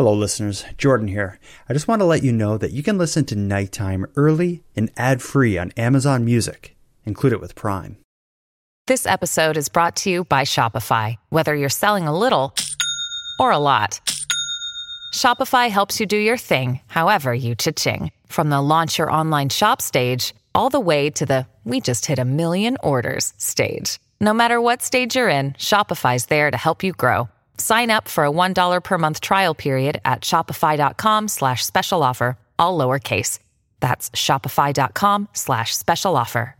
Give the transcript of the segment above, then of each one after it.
Hello, listeners. Jordan here. I just want to let you know that you can listen to Nighttime early and ad free on Amazon Music. Include it with Prime. This episode is brought to you by Shopify. Whether you're selling a little or a lot, Shopify helps you do your thing, however you cha-ching. From the launch your online shop stage, all the way to the we just hit a million orders stage. No matter what stage you're in, Shopify's there to help you grow. Sign up for a $1 per month trial period at shopify.com slash special offer, all lowercase. That's shopify.com slash special offer.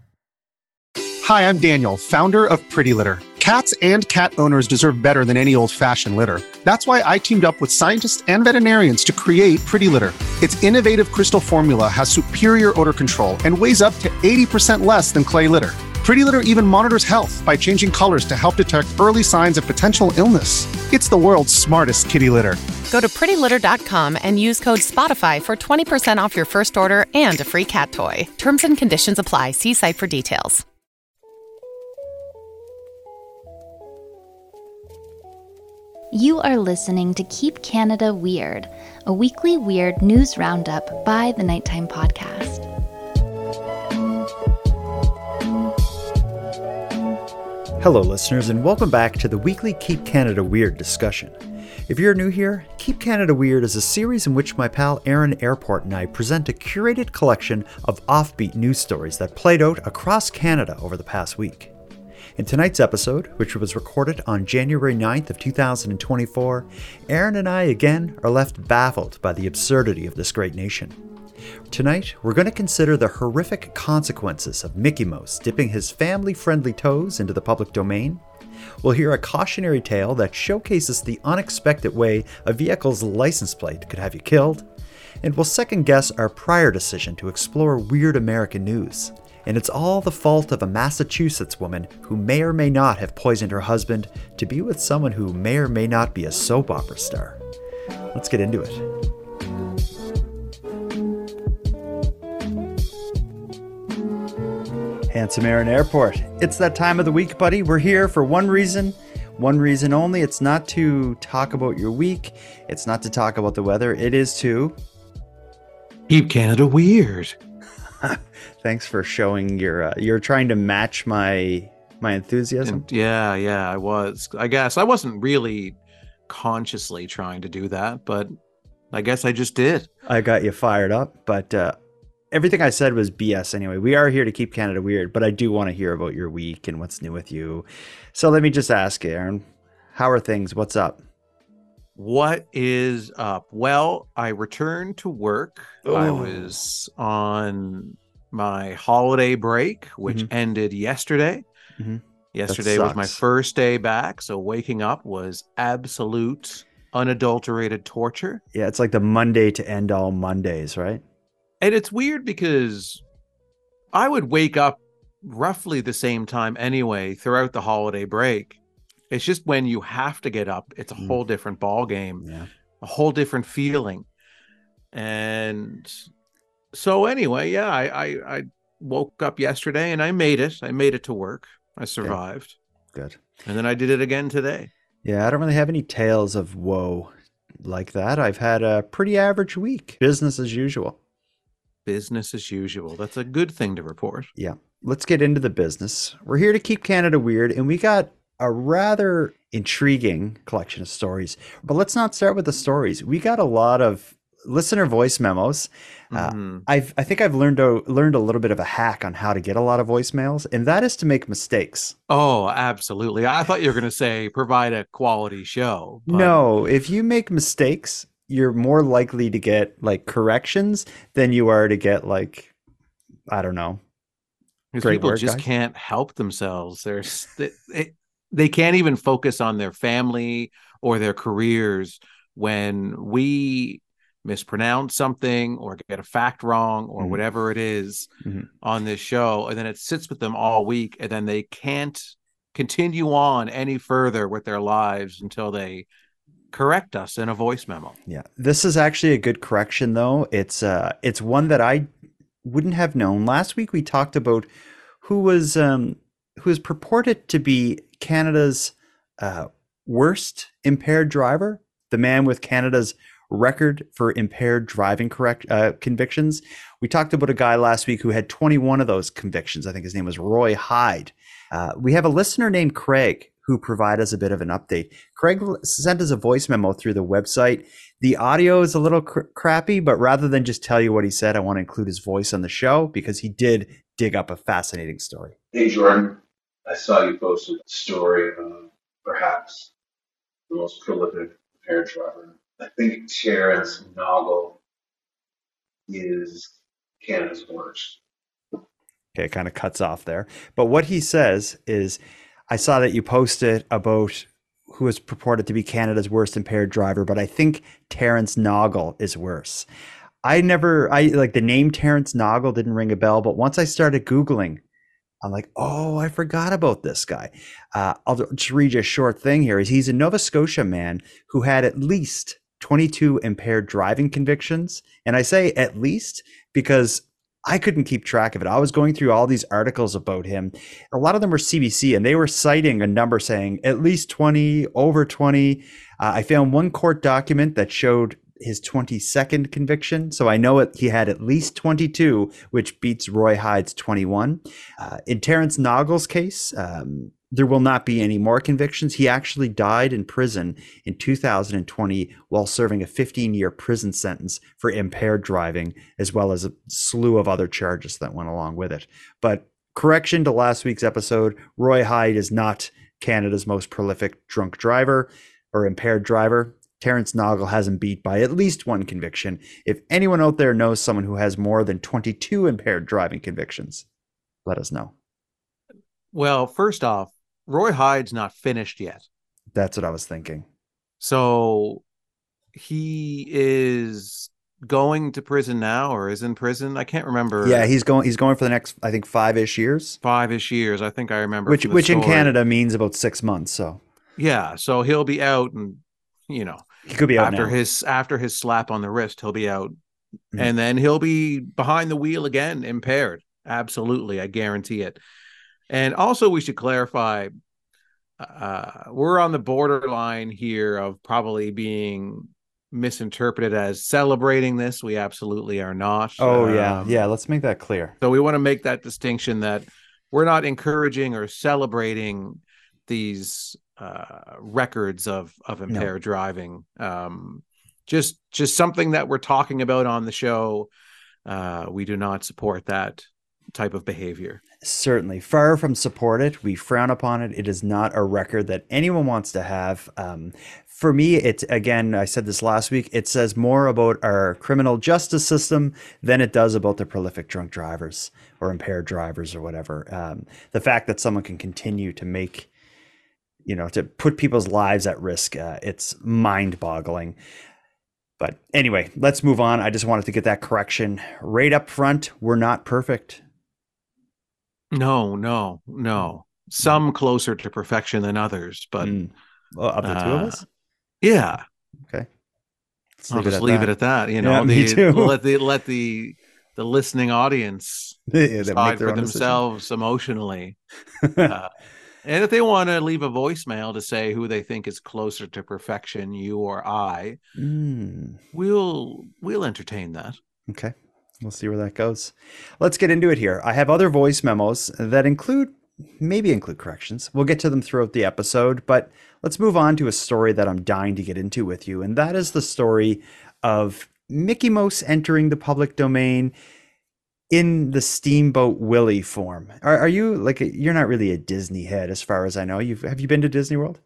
Hi, I'm Daniel, founder of Pretty Litter. Cats and cat owners deserve better than any old-fashioned litter. That's why I teamed up with scientists and veterinarians to create Pretty Litter. Its innovative crystal formula has superior odor control and weighs up to 80% less than clay litter. Pretty Litter even monitors health by changing colors to help detect early signs of potential illness. It's the world's smartest kitty litter. Go to prettylitter.com and use code SPOTIFY for 20% off your first order and a free cat toy. Terms and conditions apply. See site for details. You are listening to Keep Canada Weird, a weekly weird news roundup by the Nighttime Podcast. Hello, listeners, and welcome back to the weekly Keep Canada Weird discussion. If you're new here, Keep Canada Weird is a series in which my pal Aaron Airport and I present a curated collection of offbeat news stories that played out across Canada over the past week. In tonight's episode, which was recorded on January 9th of 2024, Aaron and I again are left baffled by the absurdity of this great nation. Tonight, we're going to consider the horrific consequences of Mickey Mouse dipping his family friendly toes into the public domain. We'll hear a cautionary tale that showcases the unexpected way a vehicle's license plate could have you killed. And we'll second guess our prior decision to explore weird American news. And it's all the fault of a Massachusetts woman who may or may not have poisoned her husband to be with someone who may or may not be a soap opera star. Let's get into it. Handsome Aaron Airport. It's that time of the week, buddy. We're here for one reason, one reason only. It's not to talk about your week, it's not to talk about the weather. It is to keep Canada weird. Thanks for showing your. Uh, you're trying to match my my enthusiasm. Yeah, yeah, I was. I guess I wasn't really consciously trying to do that, but I guess I just did. I got you fired up, but uh, everything I said was BS anyway. We are here to keep Canada weird, but I do want to hear about your week and what's new with you. So let me just ask, Aaron, how are things? What's up? What is up? Well, I returned to work. Oh. I was on my holiday break, which mm-hmm. ended yesterday. Mm-hmm. Yesterday was my first day back, so waking up was absolute unadulterated torture. Yeah, it's like the Monday to end all Mondays, right? And it's weird because I would wake up roughly the same time anyway throughout the holiday break. It's just when you have to get up, it's a mm. whole different ball game, yeah. a whole different feeling. And so anyway, yeah, I, I, I woke up yesterday and I made it. I made it to work. I survived. Good. Good. And then I did it again today. Yeah, I don't really have any tales of woe like that. I've had a pretty average week, business as usual business as usual. That's a good thing to report. Yeah. Let's get into the business. We're here to keep Canada weird, and we got a rather intriguing collection of stories. But let's not start with the stories. We got a lot of listener voice memos. Uh, mm-hmm. I've I think I've learned a, learned a little bit of a hack on how to get a lot of voicemails, and that is to make mistakes. Oh, absolutely! I thought you were going to say provide a quality show. But... No, if you make mistakes, you're more likely to get like corrections than you are to get like I don't know. Because people work, just guys. can't help themselves. They're they, they can't even focus on their family or their careers when we mispronounce something or get a fact wrong or mm-hmm. whatever it is mm-hmm. on this show and then it sits with them all week and then they can't continue on any further with their lives until they correct us in a voice memo. Yeah. This is actually a good correction though. It's uh it's one that I wouldn't have known. Last week we talked about who was um who is purported to be Canada's uh worst impaired driver, the man with Canada's record for impaired driving correct uh, convictions. We talked about a guy last week who had 21 of those convictions. I think his name was Roy Hyde. Uh, we have a listener named Craig who provide us a bit of an update. Craig sent us a voice memo through the website. The audio is a little cr- crappy, but rather than just tell you what he said, I want to include his voice on the show because he did dig up a fascinating story. Hey, Jordan. I saw you posted a story of perhaps the most prolific hair driver. I think Terence Nagel is Canada's worst. Okay, it kind of cuts off there. But what he says is I saw that you posted about who is purported to be Canada's worst impaired driver, but I think Terence Noggle is worse. I never, I like the name Terence Noggle didn't ring a bell, but once I started Googling, I'm like, oh, I forgot about this guy. Uh, I'll just read you a short thing here. Is he's a Nova Scotia man who had at least 22 impaired driving convictions, and I say at least because I couldn't keep track of it. I was going through all these articles about him. A lot of them were CBC, and they were citing a number saying at least 20, over 20. Uh, I found one court document that showed his 22nd conviction. So I know it, he had at least 22, which beats Roy Hyde's 21. Uh, in Terence Nagel's case, um, there will not be any more convictions. He actually died in prison in 2020 while serving a 15 year prison sentence for impaired driving, as well as a slew of other charges that went along with it. But correction to last week's episode Roy Hyde is not Canada's most prolific drunk driver or impaired driver. Terence Nagel has him beat by at least one conviction. If anyone out there knows someone who has more than 22 impaired driving convictions, let us know. Well, first off, Roy Hyde's not finished yet. That's what I was thinking. So he is going to prison now or is in prison. I can't remember. Yeah, he's going he's going for the next I think 5ish years. 5ish years. I think I remember. Which which story. in Canada means about 6 months, so. Yeah, so he'll be out and you know, he could be out after now. his after his slap on the wrist, he'll be out. Mm-hmm. And then he'll be behind the wheel again, impaired. Absolutely, I guarantee it. And also, we should clarify uh, we're on the borderline here of probably being misinterpreted as celebrating this. We absolutely are not. Oh, um, yeah. Yeah. Let's make that clear. So, we want to make that distinction that we're not encouraging or celebrating these uh, records of of impaired no. driving. Um, just just something that we're talking about on the show. Uh, we do not support that type of behavior. Certainly, far from support it. We frown upon it. It is not a record that anyone wants to have. Um, for me, it again, I said this last week. It says more about our criminal justice system than it does about the prolific drunk drivers or impaired drivers or whatever. Um, the fact that someone can continue to make, you know, to put people's lives at risk, uh, it's mind-boggling. But anyway, let's move on. I just wanted to get that correction right up front. We're not perfect. No, no, no. Some closer to perfection than others, but mm. well, of the uh, two of us. Yeah. Okay. Let's I'll just leave that. it at that. You know, yeah, the, me too. let the let the the listening audience yeah, decide for themselves decision. emotionally. uh, and if they want to leave a voicemail to say who they think is closer to perfection, you or I, mm. we'll we'll entertain that. Okay. We'll see where that goes. Let's get into it here. I have other voice memos that include, maybe include corrections. We'll get to them throughout the episode, but let's move on to a story that I'm dying to get into with you. And that is the story of Mickey Mouse entering the public domain in the Steamboat Willie form. Are, are you like, you're not really a Disney head as far as I know. You've, have you been to Disney World?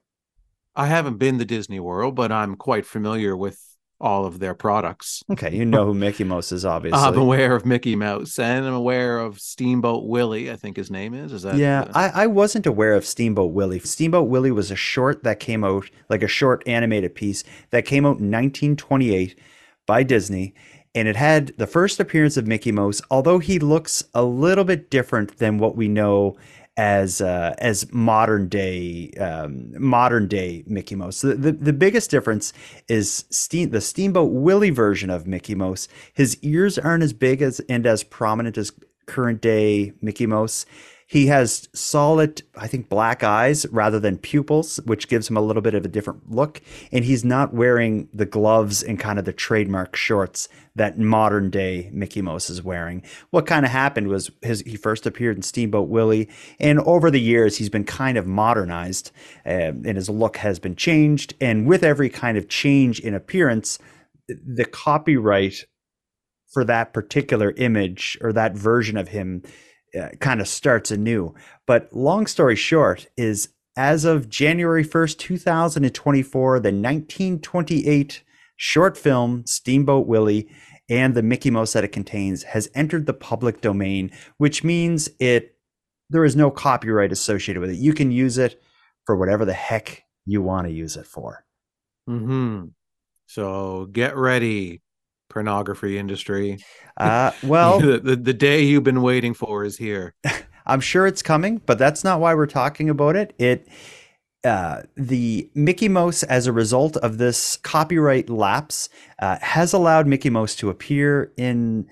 I haven't been to Disney World, but I'm quite familiar with all of their products. Okay, you know who Mickey Mouse is, obviously. I'm aware of Mickey Mouse, and I'm aware of Steamboat Willie. I think his name is. Is that? Yeah, I, I wasn't aware of Steamboat Willie. Steamboat Willie was a short that came out, like a short animated piece that came out in 1928 by Disney, and it had the first appearance of Mickey Mouse. Although he looks a little bit different than what we know as uh, as modern day um, modern day Mickey Mouse. The, the, the biggest difference is steam, the Steamboat Willie version of Mickey Mouse. His ears aren't as big as and as prominent as current day Mickey Mouse. He has solid, I think, black eyes rather than pupils, which gives him a little bit of a different look. And he's not wearing the gloves and kind of the trademark shorts that modern day Mickey Mouse is wearing. What kind of happened was his, he first appeared in Steamboat Willie, and over the years he's been kind of modernized, uh, and his look has been changed. And with every kind of change in appearance, the copyright for that particular image or that version of him uh, kind of starts anew. But long story short is as of January 1st, 2024, the 1928 short film Steamboat Willie and the Mickey Mouse that it contains has entered the public domain, which means it there is no copyright associated with it. You can use it for whatever the heck you want to use it for. Hmm. So get ready, pornography industry. Uh, well, the, the, the day you've been waiting for is here. I'm sure it's coming, but that's not why we're talking about it. It uh, the Mickey Mouse, as a result of this copyright lapse, uh, has allowed Mickey Mouse to appear in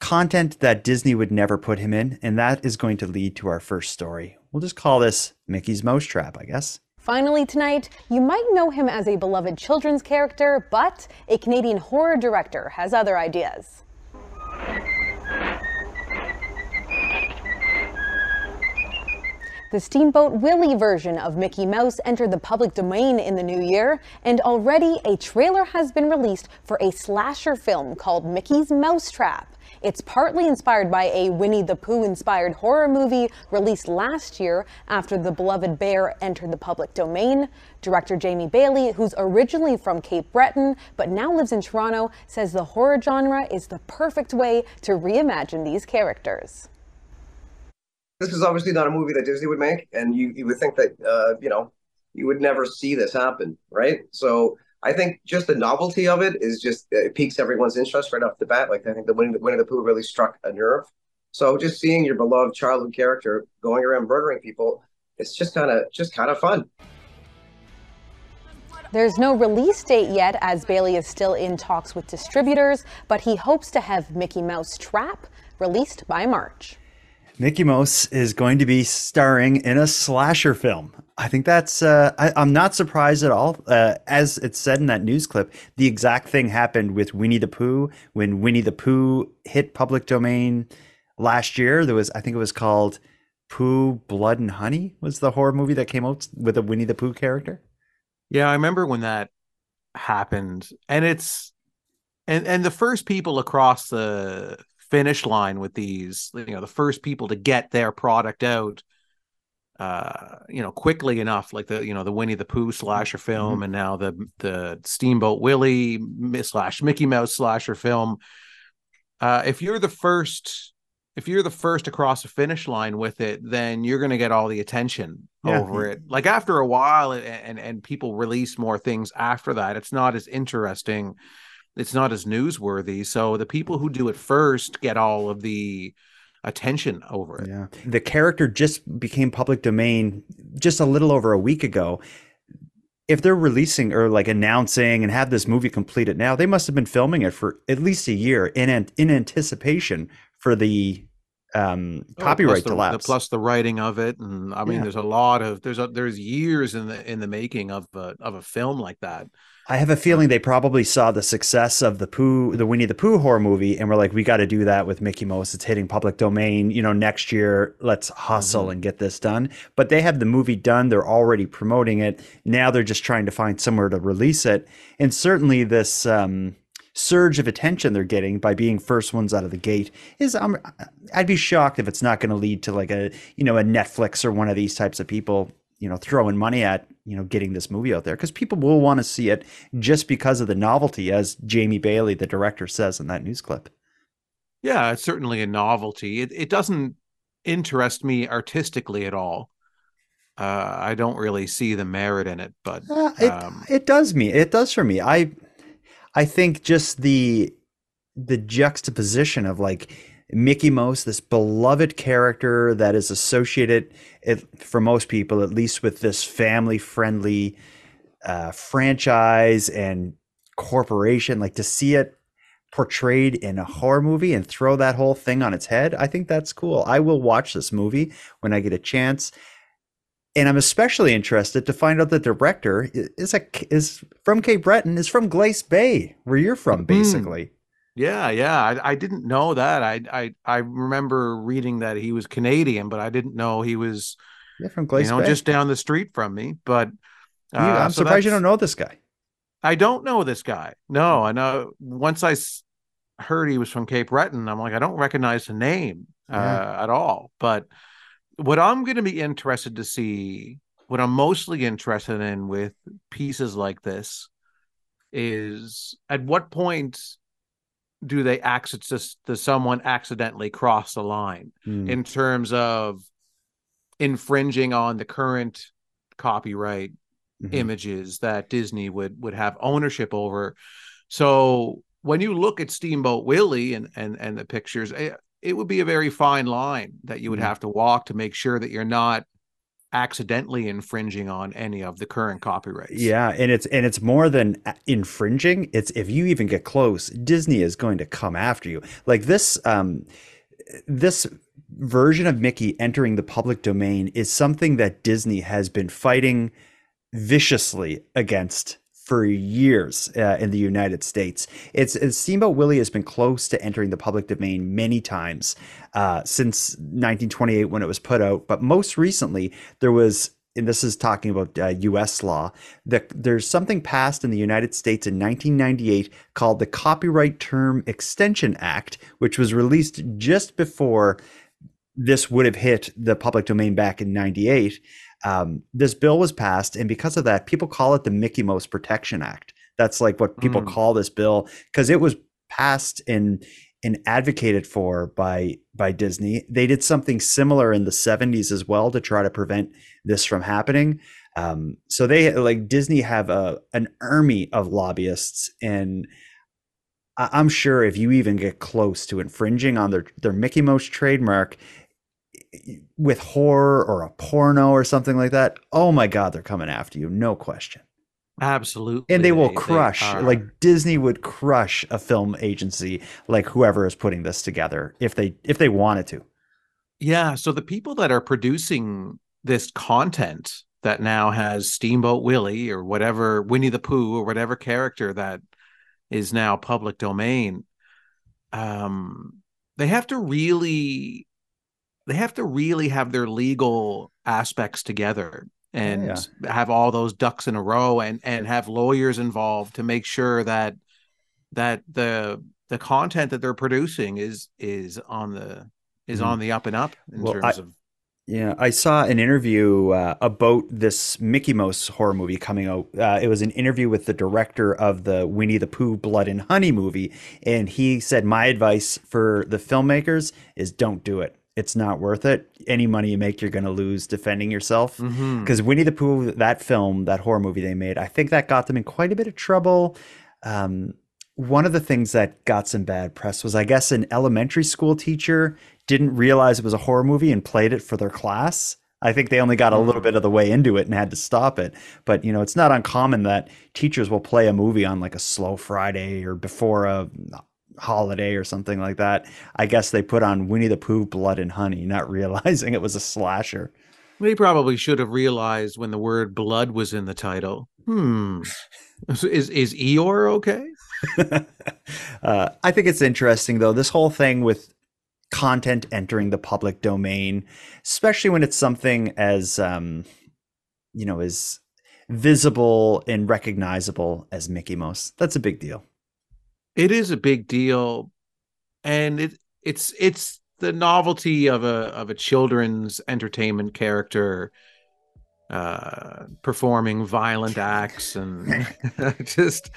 content that Disney would never put him in, and that is going to lead to our first story. We'll just call this Mickey's Mousetrap, I guess. Finally, tonight, you might know him as a beloved children's character, but a Canadian horror director has other ideas. The Steamboat Willie version of Mickey Mouse entered the public domain in the new year, and already a trailer has been released for a slasher film called Mickey's Mousetrap. It's partly inspired by a Winnie the Pooh inspired horror movie released last year after the beloved bear entered the public domain. Director Jamie Bailey, who's originally from Cape Breton but now lives in Toronto, says the horror genre is the perfect way to reimagine these characters. This is obviously not a movie that Disney would make, and you, you would think that, uh, you know, you would never see this happen, right? So I think just the novelty of it is just it piques everyone's interest right off the bat. Like I think the Winnie, Winnie the Pooh really struck a nerve. So just seeing your beloved childhood character going around murdering people, it's just kind of just kind of fun. There's no release date yet as Bailey is still in talks with distributors, but he hopes to have Mickey Mouse Trap released by March. Mickey Mouse is going to be starring in a slasher film. I think that's, uh, I, am not surprised at all. Uh, as it said in that news clip, the exact thing happened with Winnie the Pooh. When Winnie the Pooh hit public domain last year, there was, I think it was called Pooh Blood and Honey, was the horror movie that came out with a Winnie the Pooh character. Yeah, I remember when that happened. And it's, and, and the first people across the finish line with these you know the first people to get their product out uh you know quickly enough like the you know the winnie the pooh slasher film mm-hmm. and now the the steamboat willie slash mickey mouse slasher film uh if you're the first if you're the first across the finish line with it then you're going to get all the attention yeah. over it like after a while and and people release more things after that it's not as interesting it's not as newsworthy. So the people who do it first get all of the attention over it. Yeah. The character just became public domain just a little over a week ago. If they're releasing or like announcing and have this movie completed now, they must have been filming it for at least a year in in anticipation for the um, oh, copyright the, lapse. The, plus the writing of it, and I mean, yeah. there's a lot of there's a, there's years in the in the making of a, of a film like that. I have a feeling they probably saw the success of the Pooh, the Winnie the Pooh horror movie, and we're like, "We got to do that with Mickey Mouse. It's hitting public domain. You know, next year, let's hustle mm-hmm. and get this done." But they have the movie done. They're already promoting it. Now they're just trying to find somewhere to release it. And certainly, this um, surge of attention they're getting by being first ones out of the gate is um, I'd be shocked if it's not going to lead to like a you know a Netflix or one of these types of people you know throwing money at you know getting this movie out there because people will want to see it just because of the novelty as Jamie Bailey the director says in that news clip. Yeah, it's certainly a novelty. It it doesn't interest me artistically at all. Uh, I don't really see the merit in it, but uh, it, um, it does me. It does for me. I I think just the the juxtaposition of like Mickey Mouse, this beloved character that is associated it, for most people, at least with this family friendly uh, franchise and corporation, like to see it portrayed in a horror movie and throw that whole thing on its head, I think that's cool. I will watch this movie when I get a chance. And I'm especially interested to find out the director is a is from Cape Breton, is from Glace Bay, where you're from, mm-hmm. basically. Mm-hmm. Yeah, yeah. I, I didn't know that. I I I remember reading that he was Canadian, but I didn't know he was yeah, from Glace you know, Bay. just down the street from me. But uh, I'm so surprised you don't know this guy. I don't know this guy. No, I know. Once I heard he was from Cape Breton, I'm like, I don't recognize the name uh, yeah. at all. But what I'm going to be interested to see, what I'm mostly interested in with pieces like this, is at what point do they access does someone accidentally cross the line mm. in terms of infringing on the current copyright mm-hmm. images that Disney would would have ownership over. So when you look at Steamboat Willie and and and the pictures, it, would be a very fine line that you would mm-hmm. have to walk to make sure that you're not accidentally infringing on any of the current copyrights. Yeah, and it's and it's more than infringing. It's if you even get close, Disney is going to come after you. Like this um this version of Mickey entering the public domain is something that Disney has been fighting viciously against for years uh, in the United States. It's, it's, Steamboat Willie has been close to entering the public domain many times uh, since 1928 when it was put out, but most recently there was. And this is talking about uh, U.S. law. That there's something passed in the United States in 1998 called the Copyright Term Extension Act, which was released just before this would have hit the public domain back in 98 um, this bill was passed, and because of that, people call it the Mickey Mouse Protection Act. That's like what people mm. call this bill because it was passed and and advocated for by by Disney. They did something similar in the 70s as well to try to prevent this from happening. Um, so they like Disney have a an army of lobbyists, and I'm sure if you even get close to infringing on their their Mickey Mouse trademark, with horror or a porno or something like that, oh my god, they're coming after you, no question. Absolutely. And they will crush, they like Disney would crush a film agency like whoever is putting this together if they if they wanted to. Yeah, so the people that are producing this content that now has Steamboat Willie or whatever Winnie the Pooh or whatever character that is now public domain um they have to really they have to really have their legal aspects together and yeah. have all those ducks in a row and and have lawyers involved to make sure that that the the content that they're producing is is on the is mm. on the up and up in well, terms I, of yeah, I saw an interview uh, about this Mickey Mouse horror movie coming out. Uh, it was an interview with the director of the Winnie the Pooh Blood and Honey movie, and he said, "My advice for the filmmakers is don't do it it's not worth it. Any money you make, you're going to lose defending yourself. Because mm-hmm. Winnie the Pooh, that film, that horror movie they made, I think that got them in quite a bit of trouble. Um, one of the things that got some bad press was, I guess, an elementary school teacher didn't realize it was a horror movie and played it for their class. I think they only got a little mm. bit of the way into it and had to stop it. But you know, it's not uncommon that teachers will play a movie on like a slow Friday or before a holiday or something like that. I guess they put on Winnie the Pooh Blood and Honey, not realizing it was a slasher. They probably should have realized when the word blood was in the title. Hmm. is is Eeyore okay? uh, I think it's interesting though. This whole thing with content entering the public domain, especially when it's something as um, you know, as visible and recognizable as Mickey Mouse. That's a big deal it is a big deal and it it's it's the novelty of a of a children's entertainment character uh performing violent acts and just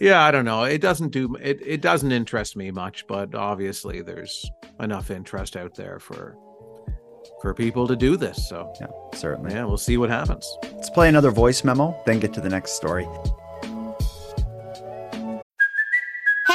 yeah i don't know. It doesn't do it it doesn't interest me much but obviously there's enough interest out there for for people to do this so. Yeah certainly. Yeah we'll see what happens. Let's play another voice memo then get to the next story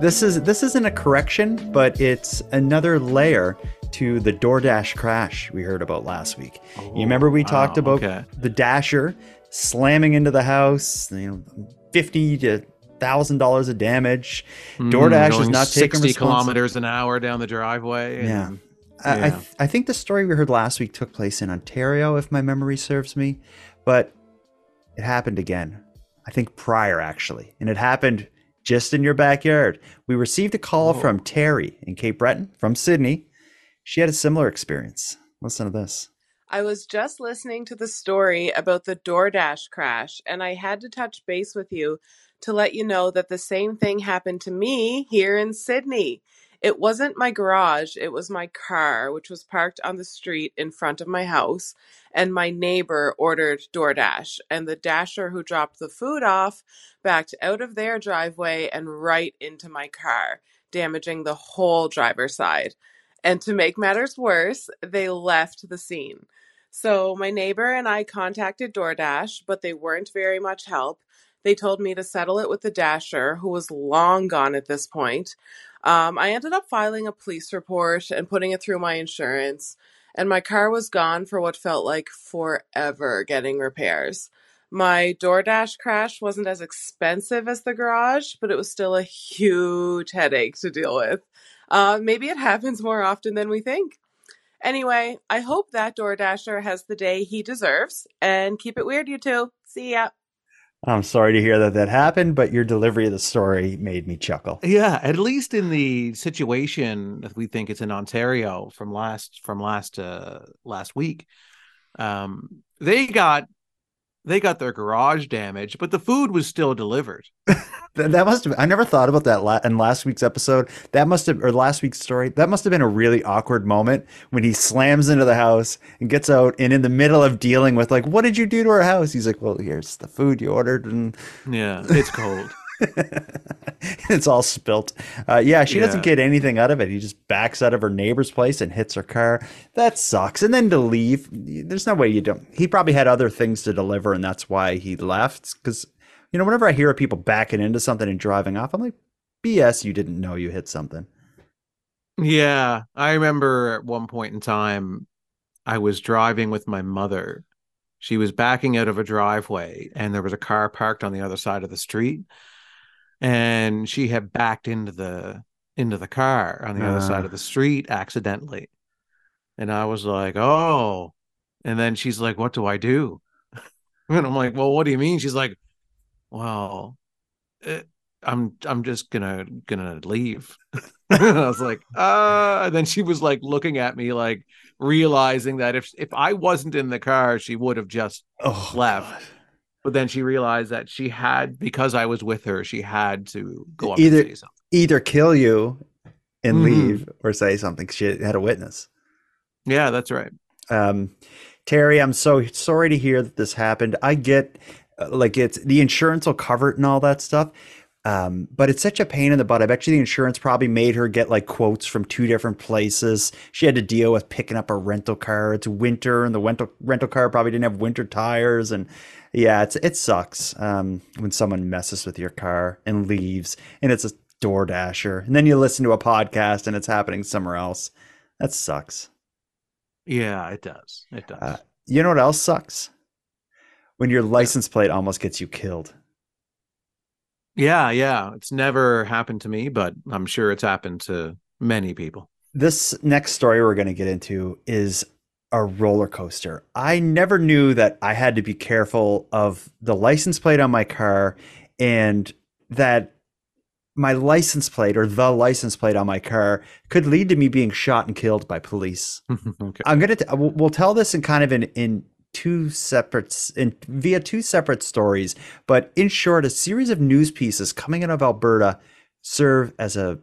This is this isn't a correction, but it's another layer to the DoorDash crash we heard about last week. Oh, you remember we wow, talked about okay. the Dasher slamming into the house, you know, fifty to thousand dollars of damage. Mm, DoorDash is not taking sixty kilometers an hour down the driveway. yeah. And, yeah. I, I, th- I think the story we heard last week took place in Ontario, if my memory serves me, but it happened again. I think prior, actually. And it happened just in your backyard. We received a call Whoa. from Terry in Cape Breton from Sydney. She had a similar experience. Listen to this. I was just listening to the story about the DoorDash crash, and I had to touch base with you to let you know that the same thing happened to me here in Sydney. It wasn't my garage, it was my car, which was parked on the street in front of my house. And my neighbor ordered DoorDash, and the dasher who dropped the food off backed out of their driveway and right into my car, damaging the whole driver's side. And to make matters worse, they left the scene. So my neighbor and I contacted DoorDash, but they weren't very much help. They told me to settle it with the dasher, who was long gone at this point. Um, I ended up filing a police report and putting it through my insurance, and my car was gone for what felt like forever getting repairs. My DoorDash crash wasn't as expensive as the garage, but it was still a huge headache to deal with. Uh, maybe it happens more often than we think. Anyway, I hope that DoorDasher has the day he deserves, and keep it weird, you two. See ya. I'm sorry to hear that that happened, but your delivery of the story made me chuckle. Yeah, at least in the situation we think it's in Ontario from last from last uh last week, um, they got they got their garage damaged, but the food was still delivered. that must have. I never thought about that in last week's episode. That must have, or last week's story. That must have been a really awkward moment when he slams into the house and gets out, and in the middle of dealing with like, "What did you do to our house?" He's like, "Well, here's the food you ordered," and yeah, it's cold. it's all spilt. Uh, yeah, she yeah. doesn't get anything out of it. He just backs out of her neighbor's place and hits her car. That sucks. And then to leave, there's no way you don't. He probably had other things to deliver, and that's why he left. Because, you know, whenever I hear of people backing into something and driving off, I'm like, BS, you didn't know you hit something. Yeah. I remember at one point in time, I was driving with my mother. She was backing out of a driveway, and there was a car parked on the other side of the street and she had backed into the into the car on the uh. other side of the street accidentally. And i was like oh. And then she's like what do i do? And i'm like well what do you mean? She's like well it, eh, i'm i'm just gonna gonna leave. I was like uh and then she was like looking at me like realizing that if if i wasn't in the car she would have just oh, left. God but then she realized that she had because I was with her, she had to go up either something. either kill you and mm-hmm. leave or say something. She had a witness. Yeah, that's right. Um, Terry, I'm so sorry to hear that this happened. I get uh, like it's the insurance will cover it and all that stuff. Um, but it's such a pain in the butt. I bet you the insurance probably made her get like quotes from two different places. She had to deal with picking up a rental car. It's winter, and the rental rental car probably didn't have winter tires, and yeah, it's it sucks um, when someone messes with your car and leaves, and it's a door dasher, and then you listen to a podcast and it's happening somewhere else. That sucks. Yeah, it does. It does. Uh, you know what else sucks? When your license plate almost gets you killed. Yeah, yeah. It's never happened to me, but I'm sure it's happened to many people. This next story we're going to get into is a roller coaster. I never knew that I had to be careful of the license plate on my car and that my license plate or the license plate on my car could lead to me being shot and killed by police. okay. I'm going to we'll tell this in kind of in in two separate in, via two separate stories, but in short, a series of news pieces coming out of Alberta serve as a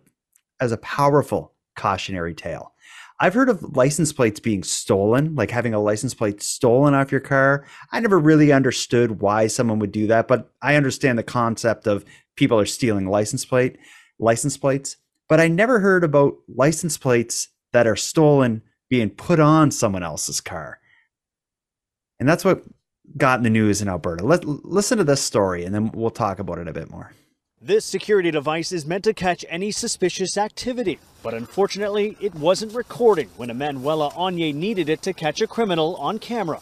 as a powerful cautionary tale. I've heard of license plates being stolen, like having a license plate stolen off your car. I never really understood why someone would do that, but I understand the concept of people are stealing license plate license plates. But I never heard about license plates that are stolen being put on someone else's car. And that's what got in the news in Alberta. Let listen to this story and then we'll talk about it a bit more. This security device is meant to catch any suspicious activity, but unfortunately, it wasn't recording when Emanuela Anye needed it to catch a criminal on camera.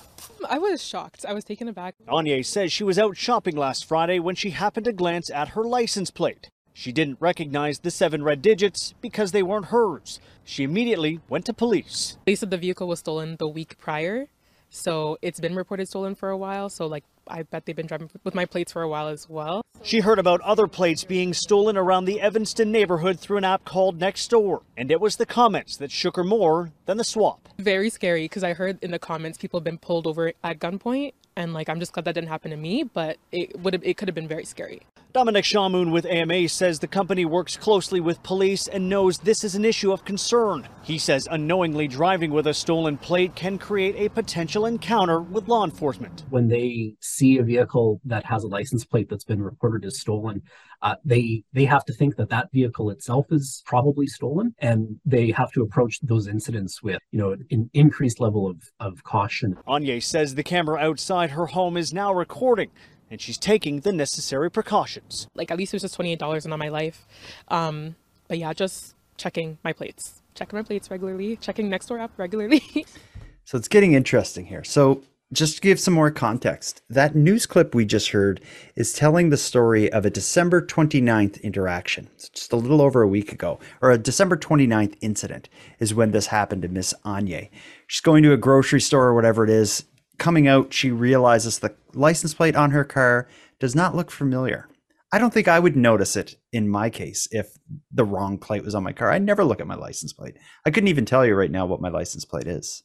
I was shocked. I was taken aback. Anye says she was out shopping last Friday when she happened to glance at her license plate. She didn't recognize the seven red digits because they weren't hers. She immediately went to police. They said the vehicle was stolen the week prior, so it's been reported stolen for a while. So, like, I bet they've been driving with my plates for a while as well. She heard about other plates being stolen around the Evanston neighborhood through an app called Nextdoor, and it was the comments that shook her more than the swap. Very scary because I heard in the comments people have been pulled over at gunpoint and like I'm just glad that didn't happen to me, but it would have it could have been very scary. Dominic Shamoon with AMA says the company works closely with police and knows this is an issue of concern. He says unknowingly driving with a stolen plate can create a potential encounter with law enforcement. When they see a vehicle that has a license plate that's been reported as stolen, uh, they they have to think that that vehicle itself is probably stolen, and they have to approach those incidents with you know an increased level of of caution. Anye says the camera outside her home is now recording. And she's taking the necessary precautions. Like at least it was just twenty eight dollars and on my life, um, but yeah, just checking my plates, checking my plates regularly, checking Nextdoor app regularly. so it's getting interesting here. So just to give some more context, that news clip we just heard is telling the story of a December 29th interaction. Just a little over a week ago, or a December 29th incident is when this happened to Miss Anye. She's going to a grocery store or whatever it is. Coming out, she realizes the license plate on her car does not look familiar. I don't think I would notice it in my case if the wrong plate was on my car. I never look at my license plate. I couldn't even tell you right now what my license plate is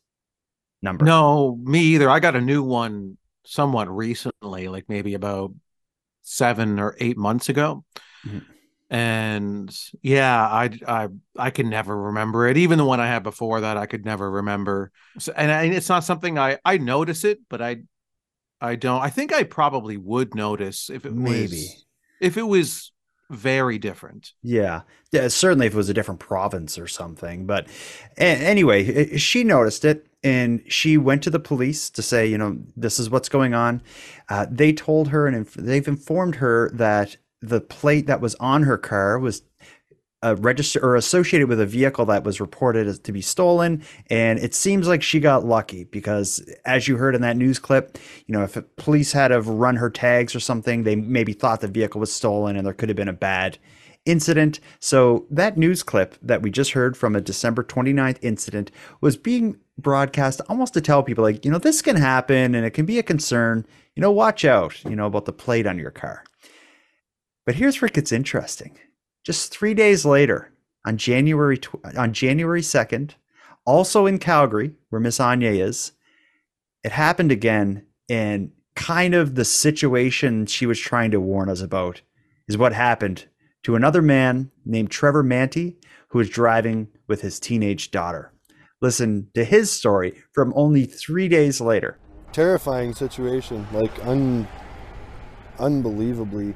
number. No, me either. I got a new one somewhat recently, like maybe about seven or eight months ago. Mm-hmm. And yeah, I I I can never remember it. Even the one I had before that, I could never remember. So, and, I, it's not something I I notice it, but I I don't. I think I probably would notice if it maybe was, if it was very different. Yeah. yeah, certainly if it was a different province or something. But anyway, she noticed it and she went to the police to say, you know, this is what's going on. Uh, they told her and inf- they've informed her that the plate that was on her car was uh, registered or associated with a vehicle that was reported as to be stolen. And it seems like she got lucky because, as you heard in that news clip, you know, if police had have run her tags or something, they maybe thought the vehicle was stolen and there could have been a bad incident. So that news clip that we just heard from a December 29th incident was being broadcast almost to tell people like, you know, this can happen and it can be a concern. You know, watch out, you know, about the plate on your car. But here's where it gets interesting. Just three days later, on January tw- on January 2nd, also in Calgary, where Miss Anya is, it happened again, and kind of the situation she was trying to warn us about is what happened to another man named Trevor Manty, who was driving with his teenage daughter. Listen to his story from only three days later. Terrifying situation, like un- unbelievably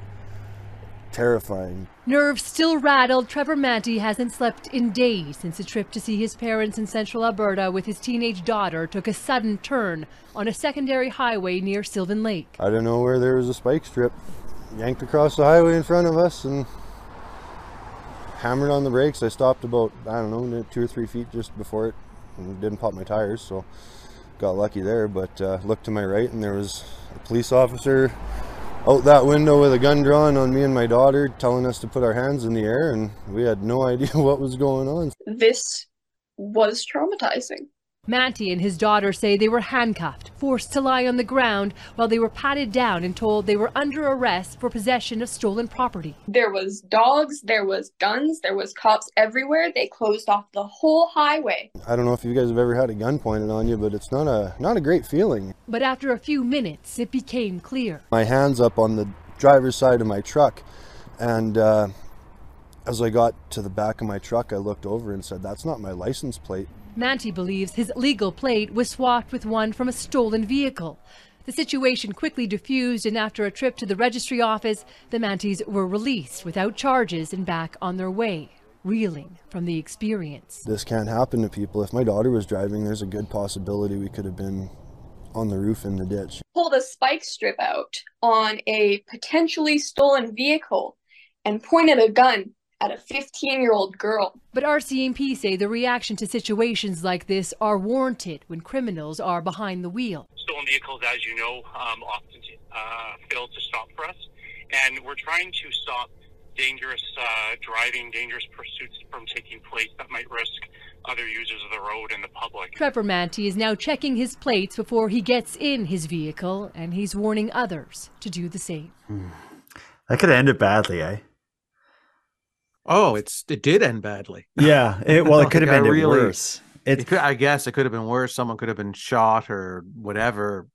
terrifying. Nerves still rattled, Trevor Manty hasn't slept in days since a trip to see his parents in central Alberta with his teenage daughter took a sudden turn on a secondary highway near Sylvan Lake. I don't know where there was a spike strip. Yanked across the highway in front of us and hammered on the brakes. I stopped about, I don't know, two or three feet just before it and didn't pop my tires, so got lucky there. But uh, looked to my right and there was a police officer out that window with a gun drawn on me and my daughter telling us to put our hands in the air and we had no idea what was going on. This was traumatizing. Manti and his daughter say they were handcuffed, forced to lie on the ground while they were patted down and told they were under arrest for possession of stolen property. There was dogs, there was guns, there was cops everywhere. They closed off the whole highway. I don't know if you guys have ever had a gun pointed on you, but it's not a not a great feeling. But after a few minutes, it became clear. My hands up on the driver's side of my truck, and uh, as I got to the back of my truck, I looked over and said, "That's not my license plate." Manti believes his legal plate was swapped with one from a stolen vehicle. The situation quickly diffused, and after a trip to the registry office, the Mantis were released without charges and back on their way, reeling from the experience. This can't happen to people. If my daughter was driving, there's a good possibility we could have been on the roof in the ditch. Pulled a spike strip out on a potentially stolen vehicle and pointed a gun at a 15 year old girl. But RCMP say the reaction to situations like this are warranted when criminals are behind the wheel. Stolen vehicles, as you know, um, often uh, fail to stop for us. And we're trying to stop dangerous uh, driving, dangerous pursuits from taking place that might risk other users of the road and the public. Trevor Manti is now checking his plates before he gets in his vehicle, and he's warning others to do the same. Hmm. That could have ended badly, eh? Oh, it's it did end badly. Yeah, it, well, it could have ended really, worse. It, it could, I guess, it could have been worse. Someone could have been shot or whatever.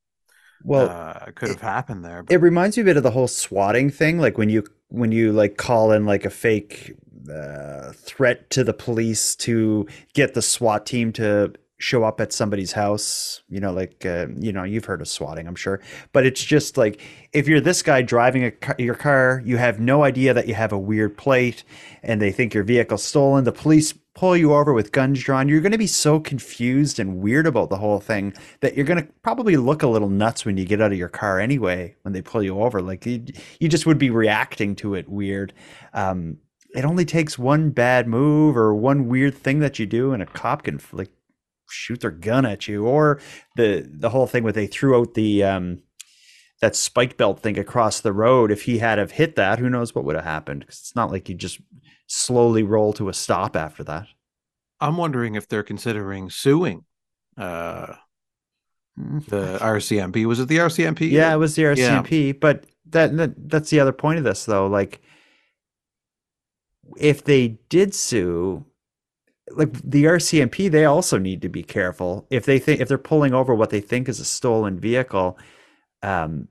Well, uh, could have happened there. But. It reminds me a bit of the whole swatting thing, like when you when you like call in like a fake uh, threat to the police to get the SWAT team to show up at somebody's house you know like uh, you know you've heard of swatting i'm sure but it's just like if you're this guy driving car, your car you have no idea that you have a weird plate and they think your vehicle's stolen the police pull you over with guns drawn you're going to be so confused and weird about the whole thing that you're going to probably look a little nuts when you get out of your car anyway when they pull you over like you, you just would be reacting to it weird. Um, it only takes one bad move or one weird thing that you do and a cop can like shoot their gun at you or the the whole thing where they threw out the um that spike belt thing across the road if he had have hit that who knows what would have happened because it's not like you just slowly roll to a stop after that. I'm wondering if they're considering suing uh mm, the rcmp was it the rcmp yeah it was the rcmp yeah. but that, that that's the other point of this though like if they did sue like the RCMP, they also need to be careful if they think if they're pulling over what they think is a stolen vehicle. Um,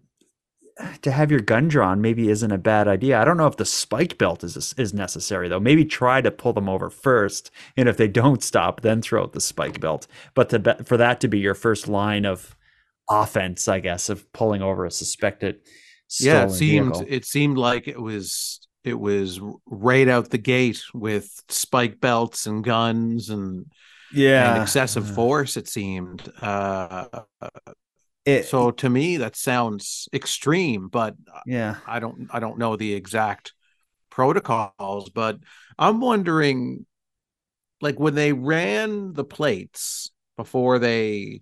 to have your gun drawn maybe isn't a bad idea. I don't know if the spike belt is is necessary though. Maybe try to pull them over first, and if they don't stop, then throw out the spike belt. But to for that to be your first line of offense, I guess, of pulling over a suspected yeah, it seemed vehicle. it seemed like it was it was right out the gate with spike belts and guns and yeah. and excessive force it seemed uh it, so to me that sounds extreme but yeah. I don't i don't know the exact protocols but i'm wondering like when they ran the plates before they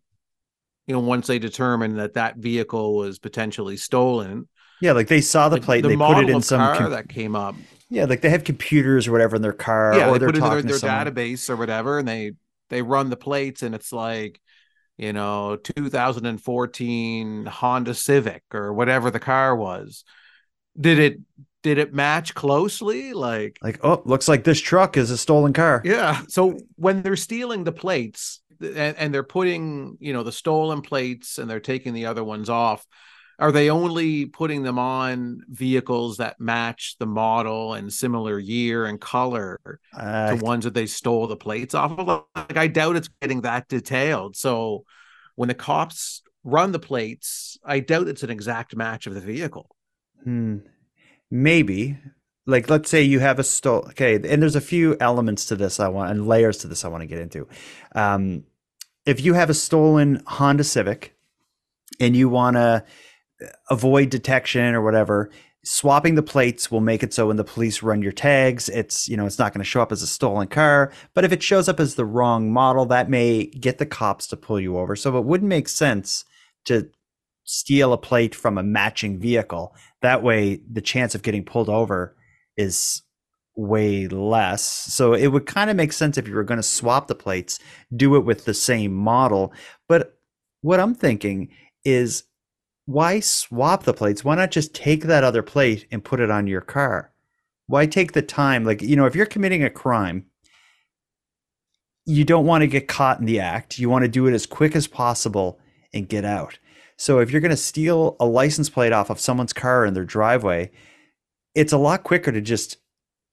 you know once they determined that that vehicle was potentially stolen yeah, like they saw the like plate, the they put it in some car com- that came up. Yeah, like they have computers or whatever in their car. Yeah, or they put it in their, their database or whatever, and they they run the plates, and it's like you know 2014 Honda Civic or whatever the car was. Did it did it match closely? Like like oh, looks like this truck is a stolen car. Yeah. So when they're stealing the plates and, and they're putting you know the stolen plates and they're taking the other ones off are they only putting them on vehicles that match the model and similar year and color uh, to ones that they stole the plates off of? Like, I doubt it's getting that detailed. So when the cops run the plates, I doubt it's an exact match of the vehicle. Hmm. Maybe. Like, let's say you have a stole. Okay, and there's a few elements to this I want and layers to this I want to get into. Um, if you have a stolen Honda Civic and you want to avoid detection or whatever swapping the plates will make it so when the police run your tags it's you know it's not going to show up as a stolen car but if it shows up as the wrong model that may get the cops to pull you over so it wouldn't make sense to steal a plate from a matching vehicle that way the chance of getting pulled over is way less. So it would kind of make sense if you were going to swap the plates, do it with the same model. But what I'm thinking is why swap the plates? Why not just take that other plate and put it on your car? Why take the time? Like, you know, if you're committing a crime, you don't want to get caught in the act. You want to do it as quick as possible and get out. So if you're going to steal a license plate off of someone's car in their driveway, it's a lot quicker to just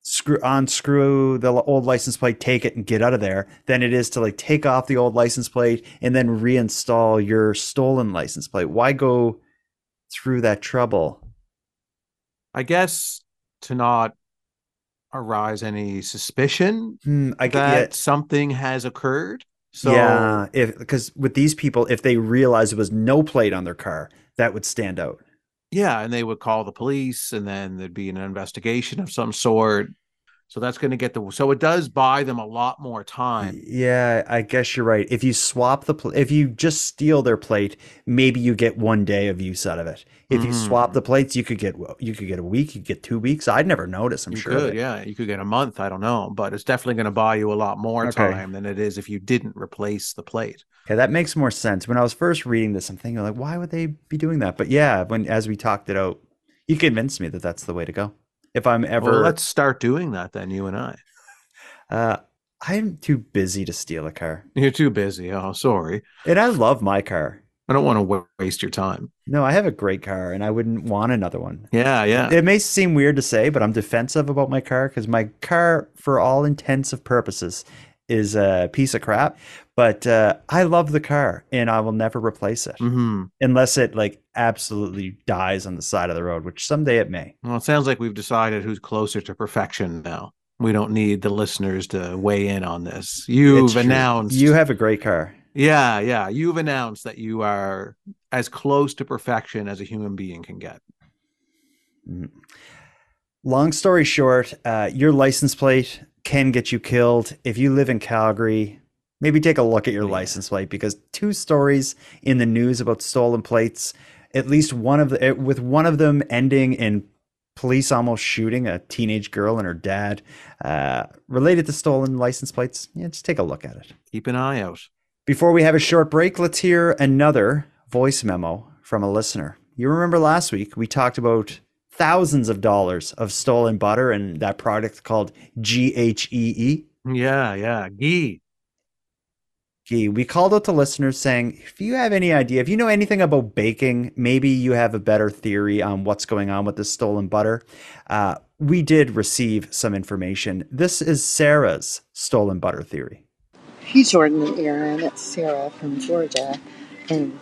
screw unscrew the old license plate, take it, and get out of there than it is to like take off the old license plate and then reinstall your stolen license plate. Why go through that trouble? I guess to not arise any suspicion Hmm, I that yeah. something has occurred. So yeah, if because with these people, if they realize there was no plate on their car, that would stand out. yeah, and they would call the police, and then there'd be an investigation of some sort. So that's going to get the. So it does buy them a lot more time. Yeah, I guess you're right. If you swap the pl- if you just steal their plate, maybe you get one day of use out of it. If you Mhm. swap the plates, you could get you could get a week, you could get two weeks. I'd never notice. I'm you sure. could, yeah, you could get a month. I don't know, but it's definitely going to buy you a lot more Okay. time than it is if you didn't replace the plate. Okay, that makes more sense. When I was first reading this, I'm thinking like, why would they be doing that? But yeah, when as we talked it out, you convinced me that that's the way to go. If I'm ever, Well, let's start doing that then, you and I. uh, I'm too busy to steal a car, You're too busy. Oh, sorry. and I love my car. I don't want to waste your time. No, I have a great car, and I wouldn't want another one. Yeah, yeah. It may seem weird to say, but I'm defensive about my car because my car, for all intents and purposes, is a piece of crap. But uh, I love the car, and I will never replace it hmm unless it like absolutely dies on the side of the road, which someday it may. Well, it sounds like we've decided who's closer to perfection now. We don't need the listeners to weigh in on this. You've announced. you have a great car. yeah, yeah. You've announced that you are as close to perfection as a human being can get. Mm. Long story short, uh, your license plate can get you killed. If you live in Calgary, maybe take a look at your license plate because two stories in the news about stolen plates, at least one of the, eh, with one of them ending in police almost shooting a teenage girl and her dad, uh, related to stolen license plates. Yeah, just take a look at it. Keep an eye out. Before we have a short break, let's hear another voice memo from a listener. You remember last week we talked about thousands of dollars of stolen butter and that product called GHEE. Yeah, yeah. Gee. Gee, we called out to listeners saying, if you have any idea, if you know anything about baking, maybe you have a better theory on what's going on with this stolen butter. Uh, we did receive some information. This is Sarah's stolen butter theory. Hey, Jordan and Aaron, it's Sarah from Georgia. And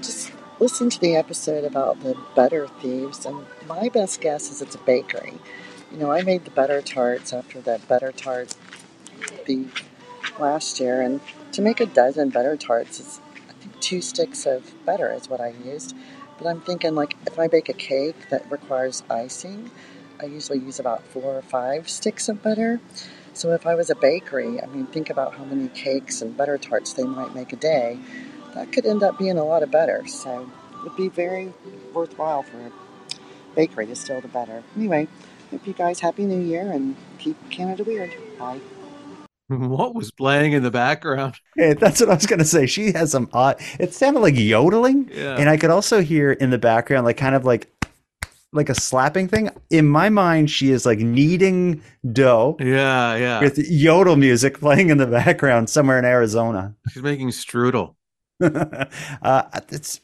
just listen to the episode about the butter thieves. And my best guess is it's a bakery. You know, I made the butter tarts after that butter tart thief last year. And to make a dozen butter tarts, it's, I think, two sticks of butter is what I used. But I'm thinking, like, if I bake a cake that requires icing, I usually use about four or five sticks of butter. So if I was a bakery, I mean, think about how many cakes and butter tarts they might make a day. That could end up being a lot of butter. So it would be very worthwhile for a bakery to steal the butter. Anyway, hope you guys happy New Year and keep Canada weird. Bye. What was playing in the background? Hey, that's what I was gonna say. She has some odd. It sounded like yodeling, Yeah. and I could also hear in the background, like kind of like like a slapping thing. In my mind, she is like kneading dough Yeah, yeah. with yodel music playing in the background somewhere in Arizona. She's making strudel. uh, it's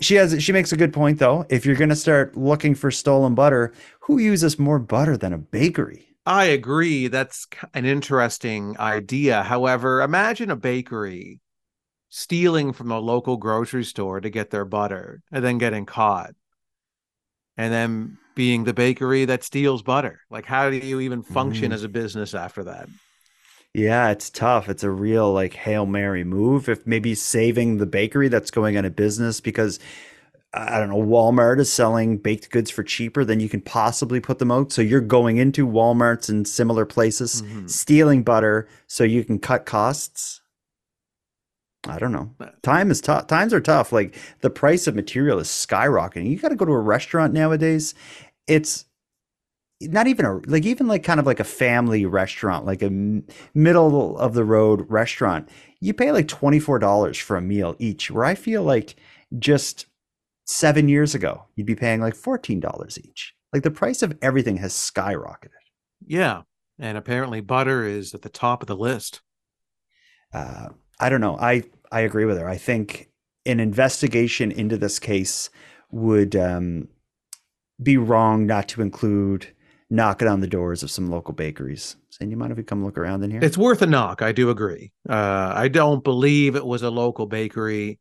she has she makes a good point though. If you're gonna start looking for stolen butter, who uses more butter than a bakery? I agree. That's an interesting idea. However, imagine a bakery stealing from a local grocery store to get their butter and then getting caught. And then being the bakery that steals butter. Like, how do you even function Mm. as a business after that? Yeah, it's tough. It's a real like Hail Mary move. If maybe saving the bakery that's going out of business because I don't know, Walmart is selling baked goods for cheaper than you can possibly put them out. So you're going into Walmarts and similar places, mm-hmm. stealing butter so you can cut costs. I don't know. Time is tough. Times are tough. Like the price of material is skyrocketing. You got to go to a restaurant nowadays. It's not even a like even like kind of like a family restaurant, like a middle of the road restaurant, you pay like $24 for a meal each, where I feel like just seven years ago, you'd be paying like $14 each. Like the price of everything has skyrocketed. Yeah. And apparently butter is at the top of the list. Uh, I don't know. I, I agree with her. I think an investigation into this case would um, be wrong not to include knocking on the doors of some local bakeries saying, "You mind if we come look around in here?" It's worth a knock. I do agree. Uh, I don't believe it was a local bakery.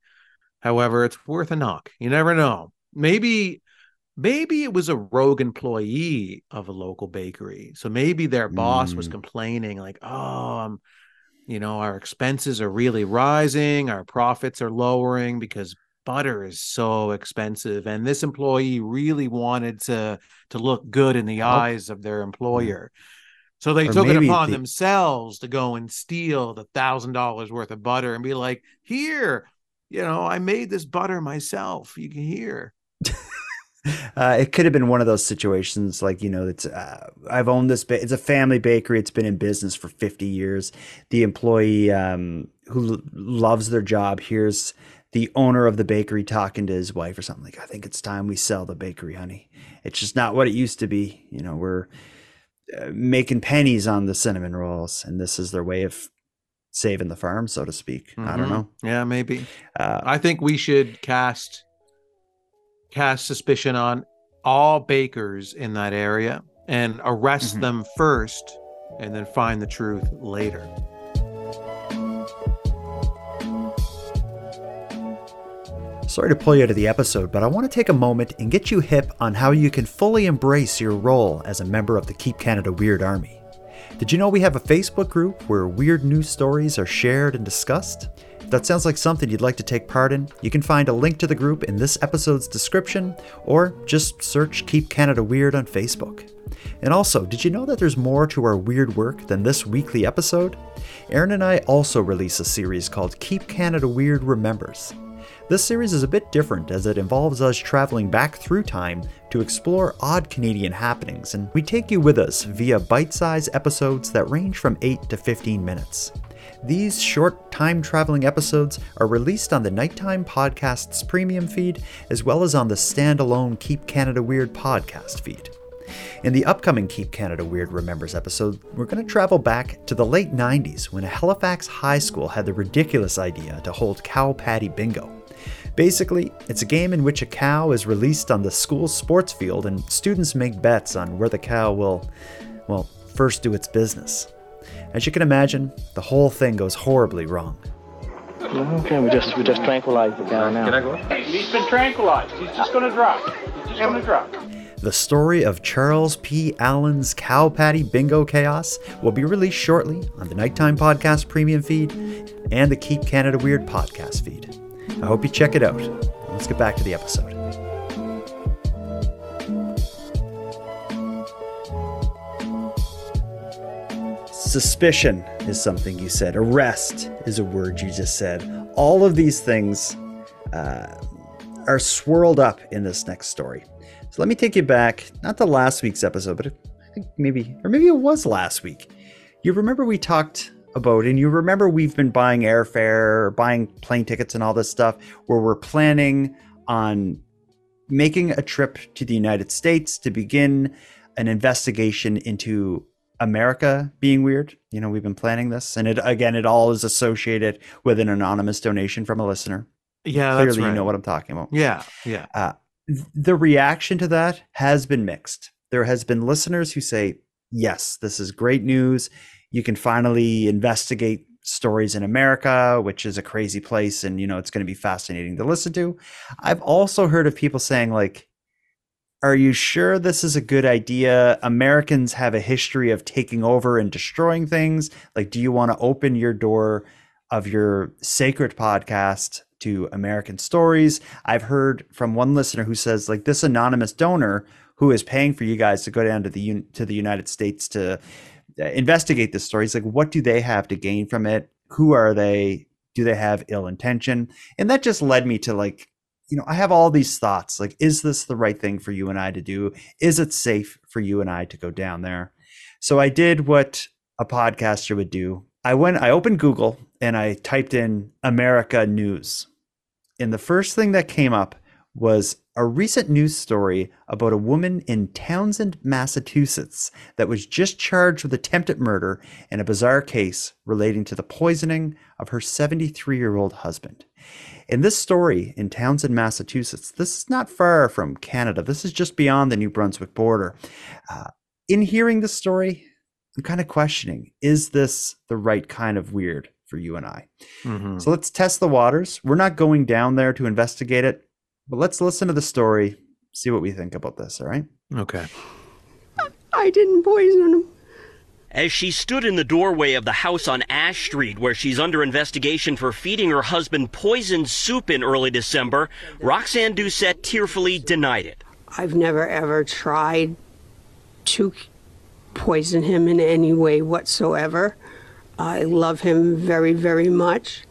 However, it's worth a knock. You never know. Maybe, maybe it was a rogue employee of a local bakery. So maybe their boss mm. was complaining, like, "Oh, um, you know, our expenses are really rising, our profits are lowering because butter is so expensive and this employee really wanted to to look good in the oh. eyes of their employer so they or took it upon the... themselves to go and steal the thousand dollars worth of butter and be like here you know i made this butter myself you can hear Uh, it could have been one of those situations like you know it's uh, i've owned this ba- it's a family bakery it's been in business for 50 years the employee um, who l- loves their job hears the owner of the bakery talking to his wife or something like, I think it's time we sell the bakery, honey. It's just not what it used to be. You know, we're uh, making pennies on the cinnamon rolls, and this is their way of saving the farm, so to speak. Mm-hmm. I don't mm-hmm. know. Yeah, maybe. Uh, I think we should cast cast suspicion on all bakers in that area and arrest mm-hmm. them first, and then find the truth later. Sorry to pull you out of the episode, but I want to take a moment and get you hip on how you can fully embrace your role as a member of the Keep Canada Weird Army. Did you know we have a Facebook group where weird news stories are shared and discussed? If that sounds like something you'd like to take part in, you can find a link to the group in this episode's description or just search Keep Canada Weird on Facebook. And also, did you know that there's more to our weird work than this weekly episode? Aaron and I also release a series called Keep Canada Weird Remembers. This series is a bit different as it involves us traveling back through time to explore odd Canadian happenings, and we take you with us via bite sized episodes that range from 8 to 15 minutes. These short time traveling episodes are released on the Nighttime Podcast's premium feed, as well as on the standalone Keep Canada Weird podcast feed. In the upcoming Keep Canada Weird Remembers episode, we're going to travel back to the late 90s when a Halifax high school had the ridiculous idea to hold cow patty bingo. Basically, it's a game in which a cow is released on the school sports field and students make bets on where the cow will, well, first do its business. As you can imagine, the whole thing goes horribly wrong. Okay, we just we just tranquilized the cow now. Can I go? He's been tranquilized. He's just gonna drop. He's just gonna drop. The story of Charles P. Allen's Cow Patty Bingo Chaos will be released shortly on the Nighttime Podcast Premium feed and the Keep Canada Weird podcast feed. I hope you check it out. Let's get back to the episode. Suspicion is something you said. Arrest is a word you just said. All of these things uh, are swirled up in this next story. So let me take you back, not to last week's episode, but maybe, or maybe it was last week. You remember we talked about. And you remember we've been buying airfare, buying plane tickets, and all this stuff where we're planning on making a trip to the United States to begin an investigation into America being weird. You know, we've been planning this, and it again, it all is associated with an anonymous donation from a listener. Yeah, clearly right. you know what I'm talking about. Yeah, yeah. Uh, the reaction to that has been mixed. There has been listeners who say, "Yes, this is great news you can finally investigate stories in America, which is a crazy place and you know it's going to be fascinating to listen to. I've also heard of people saying like are you sure this is a good idea? Americans have a history of taking over and destroying things. Like do you want to open your door of your sacred podcast to American stories? I've heard from one listener who says like this anonymous donor who is paying for you guys to go down to the to the United States to investigate this story. Like, what do they have to gain from it? Who are they? Do they have ill intention? And that just led me to like you know, I have all these thoughts like, is this the right thing for you and I to do? Is it safe for you and I to go down there? So I did what a podcaster would do. I went, I opened Google and I typed in America News. And the first thing that came up was a recent news story about a woman in Townsend, Massachusetts, that was just charged with attempted murder in a bizarre case relating to the poisoning of her 73 year old husband. In this story in Townsend, Massachusetts, this is not far from Canada. This is just beyond the New Brunswick border. Uh, in hearing this story, I'm kind of questioning is this the right kind of weird for you and I? Mm-hmm. So let's test the waters. We're not going down there to investigate it, but let's listen to the story, see what we think about this, all right? Okay. I didn't poison him. As she stood in the doorway of the house on Ash Street, where she's under investigation for feeding her husband poisoned soup in early December, Roxanne Doucette tearfully denied it. I've never ever tried to poison him in any way whatsoever. I love him very, very much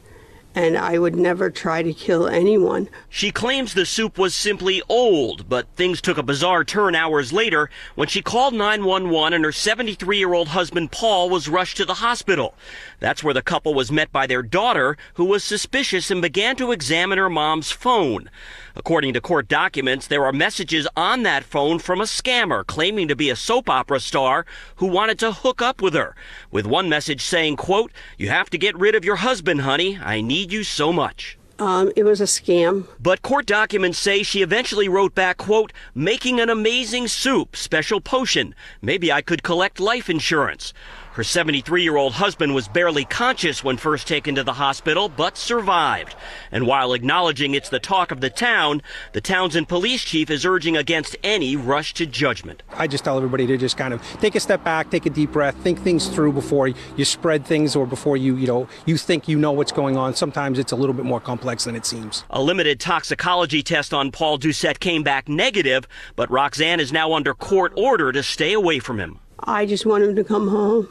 and I would never try to kill anyone. She claims the soup was simply old, but things took a bizarre turn hours later when she called 911 and her 73 year old husband Paul was rushed to the hospital. That's where the couple was met by their daughter, who was suspicious and began to examine her mom's phone. According to court documents, there are messages on that phone from a scammer claiming to be a soap opera star who wanted to hook up with her, with one message saying, quote, You have to get rid of your husband, honey. I need you so much. Um, it was a scam. But court documents say she eventually wrote back, quote, making an amazing soup, special potion. Maybe I could collect life insurance. Her 73 year old husband was barely conscious when first taken to the hospital, but survived. And while acknowledging it's the talk of the town, the Townsend police chief is urging against any rush to judgment. I just tell everybody to just kind of take a step back, take a deep breath, think things through before you spread things or before you, you know, you think you know what's going on. Sometimes it's a little bit more complex than it seems. A limited toxicology test on Paul Doucette came back negative, but Roxanne is now under court order to stay away from him. I just want him to come home.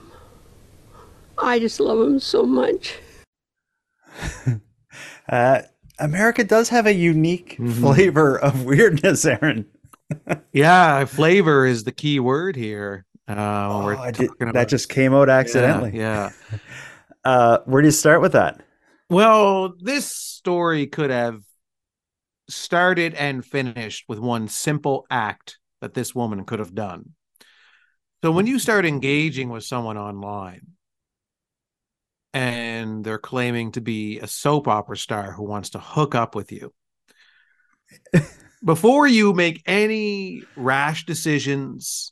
I just love him so much. uh, America does have a unique mm-hmm. flavor of weirdness, Aaron. yeah, flavor is the key word here. Uh, oh, did, about... That just came out accidentally. Yeah. yeah. uh, where do you start with that? Well, this story could have started and finished with one simple act that this woman could have done. So when you start engaging with someone online, and they're claiming to be a soap opera star who wants to hook up with you. Before you make any rash decisions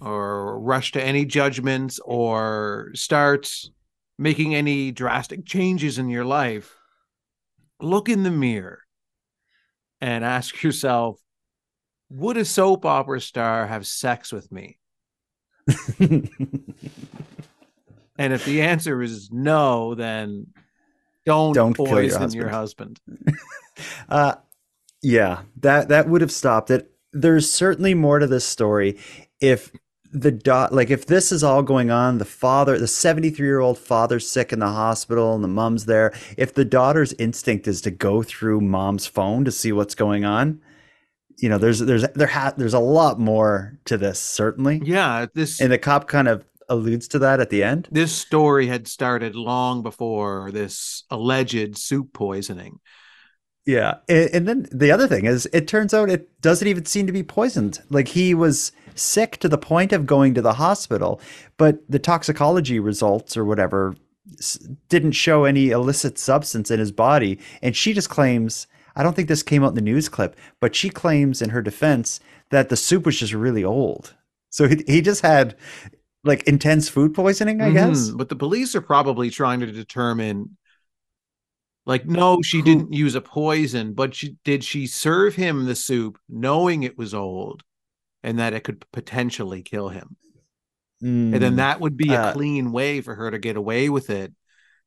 or rush to any judgments or start making any drastic changes in your life, look in the mirror and ask yourself, would a soap opera star have sex with me? And if the answer is no, then don't, don't poison your husband. Your husband. uh, yeah, that that would have stopped it. There's certainly more to this story. If the dot like if this is all going on the father the 73 year old father's sick in the hospital and the mom's there if the daughter's instinct is to go through mom's phone to see what's going on you know there's there's there ha- there's a lot more to this certainly yeah this and the cop kind of alludes to that at the end. This story had started long before this alleged soup poisoning. Yeah. And, then the other thing is, it turns out it doesn't even seem to be poisoned. Like he was sick to the point of going to the hospital, but the toxicology results or whatever didn't show any illicit substance in his body. And she just claims, I don't think this came out in the news clip, but she claims in her defense that the soup was just really old. So he, he just had like intense food poisoning, I mm-hmm. guess. But the police are probably trying to determine like no, she Who? didn't use a poison, but she did she serve him the soup knowing it was old and that it could potentially kill him. Mm, and then mm, that would be uh, a clean way for her to get away with it,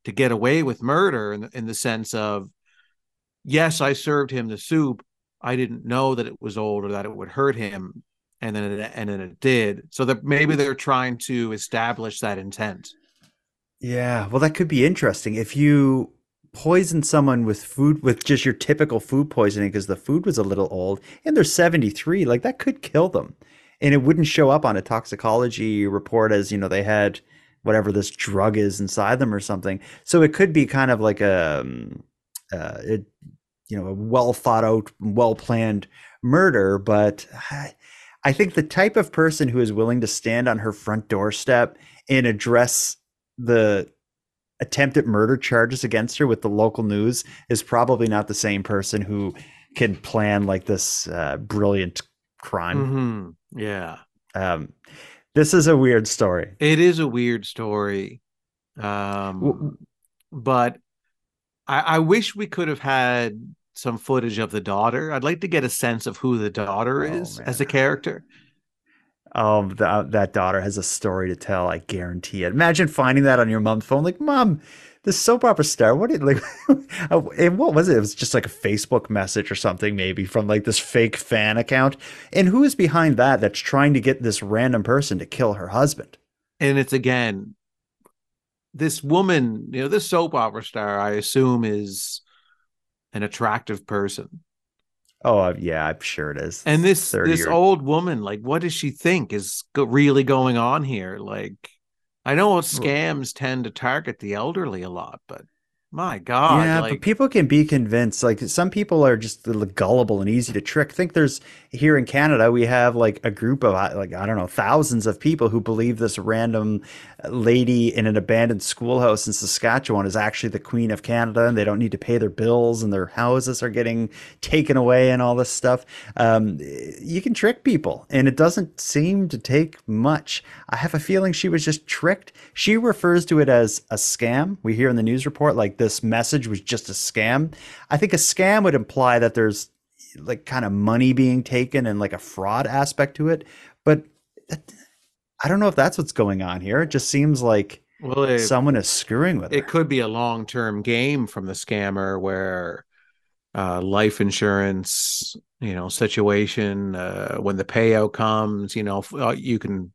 to get away with murder in, in the sense of yes, I served him the soup. I didn't know that it was old or that it would hurt him and then it, and then it did. So that maybe they're trying to establish that intent. Yeah, well, that could be interesting if you poison someone with food with just your typical food poisoning because the food was a little old and they're 73 like that could kill them and it wouldn't show up on a toxicology report as you know they had whatever this drug is inside them or something so it could be kind of like a um, uh, it, you know a well thought out well planned murder but I, I think the type of person who is willing to stand on her front doorstep and address the attempted murder charges against her with the local news is probably not the same person who can plan like this uh, brilliant crime. Mm-hmm. Yeah. Um, this is a weird story. It is a weird story. Um, but I, I wish we could have had some footage of the daughter. I'd like to get a sense of who the daughter Oh, is as a character. Oh, the, uh, that daughter has a story to tell. I guarantee it. Imagine finding that on your mom's phone. Like, mom, this soap opera star. What did like? Uh, and what was it? It was just like a Facebook message or something, maybe from like this fake fan account. And who is behind that? That's trying to get this random person to kill her husband. And it's again, this woman, you know, this soap opera star, I assume is an attractive person. Oh uh, yeah, I'm sure it is. And this this old woman, like, what does she think is go- really going on here? Like, I know scams tend to target the elderly a lot, but my God, yeah, like, but people can be convinced. Like some people are just gullible and easy to trick. think there's here in Canada we have like a group of uh, like I don't know thousands of people who believe this random lady in an abandoned schoolhouse in Saskatchewan is actually the Queen of Canada, and they don't need to pay their bills, and their houses are getting taken away, and all this stuff. Um, you can trick people, and it doesn't seem to take much. I have a feeling she was just tricked. She refers to it as a scam. We hear in the news report like this message was just a scam. I think a scam would imply that there's like kind of money being taken and like a fraud aspect to it, but that, I don't know if that's what's going on here. It just seems like Well, it- someone is screwing with it It could be a long term game from the scammer where uh, life insurance, you know, situation uh, when the payout comes, you know, uh, you can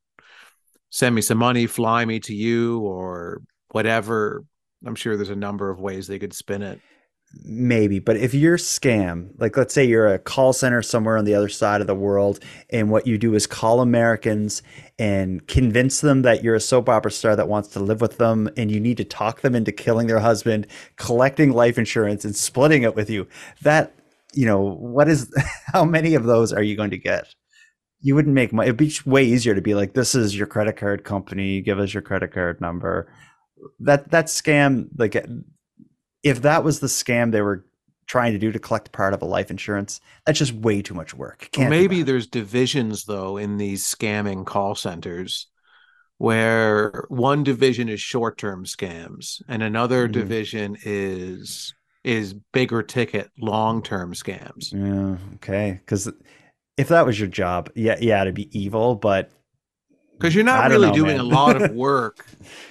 send me some money, fly me to you, or whatever. I'm sure there's a number of ways they could spin it. Maybe, but if you're scam, like let's say you're a call center somewhere on the other side of the world, and what you do is call Americans and convince them that you're a soap opera star that wants to live with them, and you need to talk them into killing their husband, collecting life insurance, and splitting it with you. That, you know, what is, how many of those are you going to get? You wouldn't make money. It'd be way easier to be like, this is your credit card company, give us your credit card number. That, that scam, like, if that was the scam they were trying to do to collect part of a life insurance, that's just way too much work. Can't maybe there's divisions though in these scamming call centers where one division is short-term scams and another Mhm. division is is bigger ticket long-term scams. Yeah. Okay. Because if that was your job, yeah, yeah, it'd be evil. But Because you're not really know, doing man. a lot of work,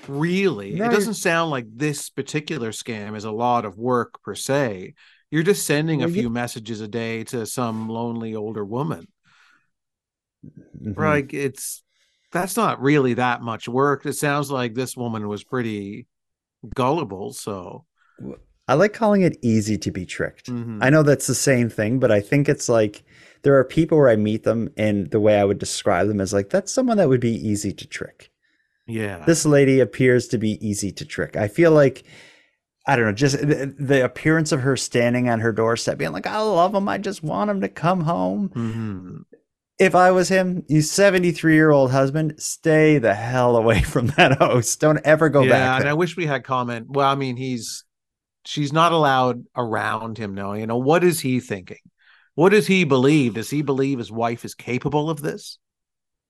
really. No, it you're- doesn't sound like this particular scam is a lot of work per se. You're just sending a Well, you- few messages a day to some lonely older woman. Mhm. Like it's that's not really that much work. It sounds like this woman was pretty gullible. So I like calling it easy to be tricked. Mhm. I know that's the same thing, but I think it's like there are people where I meet them, and the way I would describe them is like that's someone that would be easy to trick. yeah, This lady appears to be easy to trick. I feel like I don't know, just the, the appearance of her standing on her doorstep, being like, "I love him. I just want him to come home." Mhm. If I was him, you seventy-three-year-old husband, stay the hell away from that house. Don't ever go yeah, back. and. I wish we had comment. Well, I mean, he's she's not allowed around him now. You know, what is he thinking? What does he believe? Does he believe his wife is capable of this?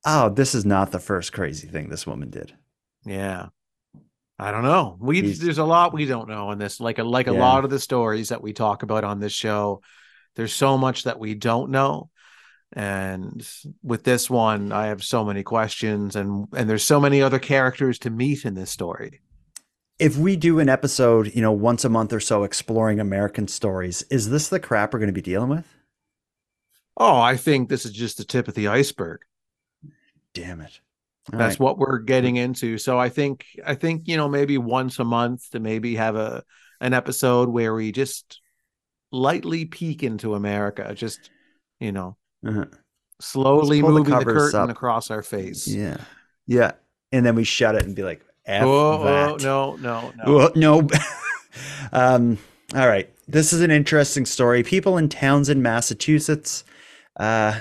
Oh, this is not the first crazy thing this woman did. Yeah. I don't know. We He's- there's a lot we don't know in this. Like a like a Yeah. lot of the stories that we talk about on this show. There's so much that we don't know. And with this one, I have so many questions and and there's so many other characters to meet in this story. If we do an episode, you know, once a month or so exploring American stories, is this the crap we're going to be dealing with? Oh, I think this is just the tip of the iceberg. Damn it. All That's right. what we're getting into. So I think I think you know maybe once a month to maybe have a an episode where we just lightly peek into America, just you know, uh-huh. slowly pull the moving the, curtain up. across our face. Yeah. Yeah. And then we shut it and be like, F Oh, that. oh, no, no, no. Well, no. um, all right. This is an interesting story. People in Townsend, Massachusetts. Uh,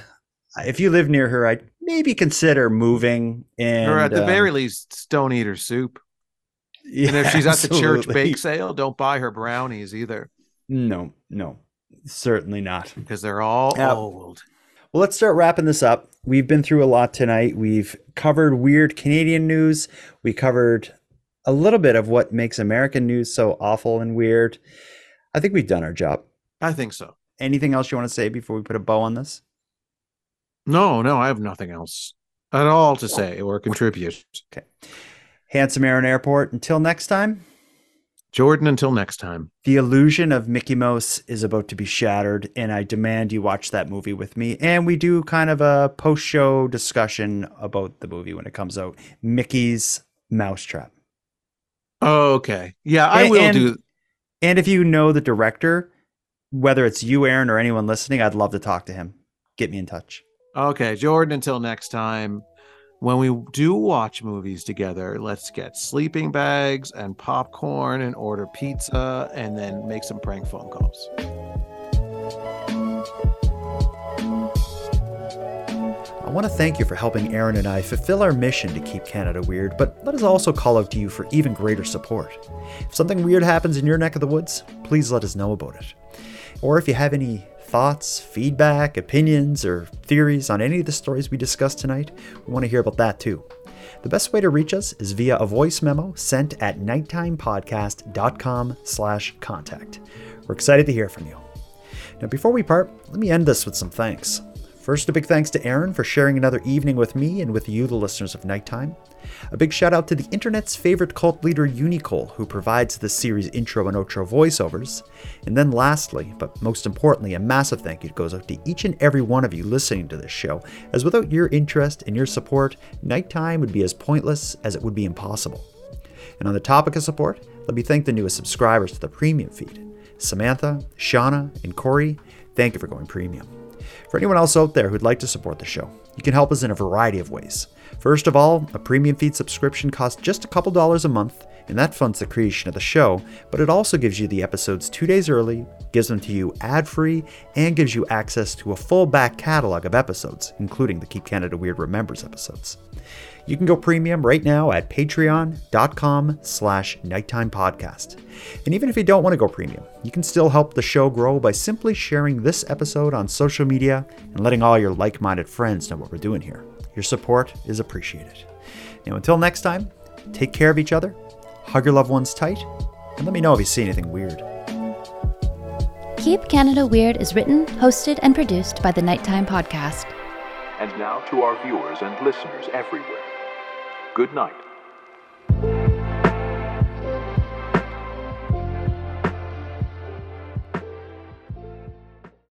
if you live near her, I'd maybe consider moving. And or at the um, very least, don't eat her soup. yeah, and if she's at the church bake sale, don't buy her brownies either no, no, certainly not. because they're all Yeah. old. Well, let's start wrapping this up. We've been through a lot tonight. We've covered weird Canadian news. We covered a little bit of what makes American news so awful and weird. I think we've done our job. I think so. Anything else you want to say before we put a bow on this? No, no, I have nothing else at all to say or contribute. Okay. Handsome Aaron Airport. Until next time, Jordan, until next time. the illusion of Mickey Mouse is about to be shattered, and I demand you watch that movie with me. And we do kind of a post show discussion about the movie when it comes out Mickey's Mousetrap. Okay. Yeah, I And- will and- do. And if you know the director, whether it's you, Aaron, or anyone listening, I'd love to talk to him. Get me in touch. Okay, Jordan, until next time. When we do watch movies together, let's get sleeping bags and popcorn and order pizza and then make some prank phone calls. I want to thank you for helping Aaron and I fulfill our mission to keep Canada weird, but let us also call out to you for even greater support. If something weird happens in your neck of the woods, please let us know about it. Or if you have any thoughts, feedback, opinions, or theories on any of the stories we discussed tonight, we want to hear about that too. The best way to reach us is via a voice memo sent at nighttimepodcast.com slash contact. We're excited to hear from you. Now, before we part, let me end this with some thanks. First, a big thanks to Aaron for sharing another evening with me and with you, the listeners of Nighttime. A big shout out to the internet's favorite cult leader, Unicole, who provides the series' intro and outro voiceovers. And then, lastly, but most importantly, a massive thank you goes out to each and every one of you listening to this show, as without your interest and your support, Nighttime would be as pointless as it would be impossible. And on the topic of support, let me thank the newest subscribers to the premium feed Samantha, Shauna, and Corey. Thank you for going premium. For anyone else out there who'd like to support the show, you can help us in a variety of ways. First of all, a premium feed subscription costs just a couple dollars a month, and that funds the creation of the show, but it also gives you the episodes two days early, gives them to you ad free, and gives you access to a full back catalog of episodes, including the Keep Canada Weird Remembers episodes. You can go premium right now at patreon.com slash nighttime podcast. And even if you don't want to go premium, you can still help the show grow by simply sharing this episode on social media and letting all your like-minded friends know what we're doing here. Your support is appreciated. Now until next time, take care of each other, hug your loved ones tight, and let me know if you see anything weird. Keep Canada Weird is written, hosted, and produced by the Nighttime Podcast. And now to our viewers and listeners everywhere. Good night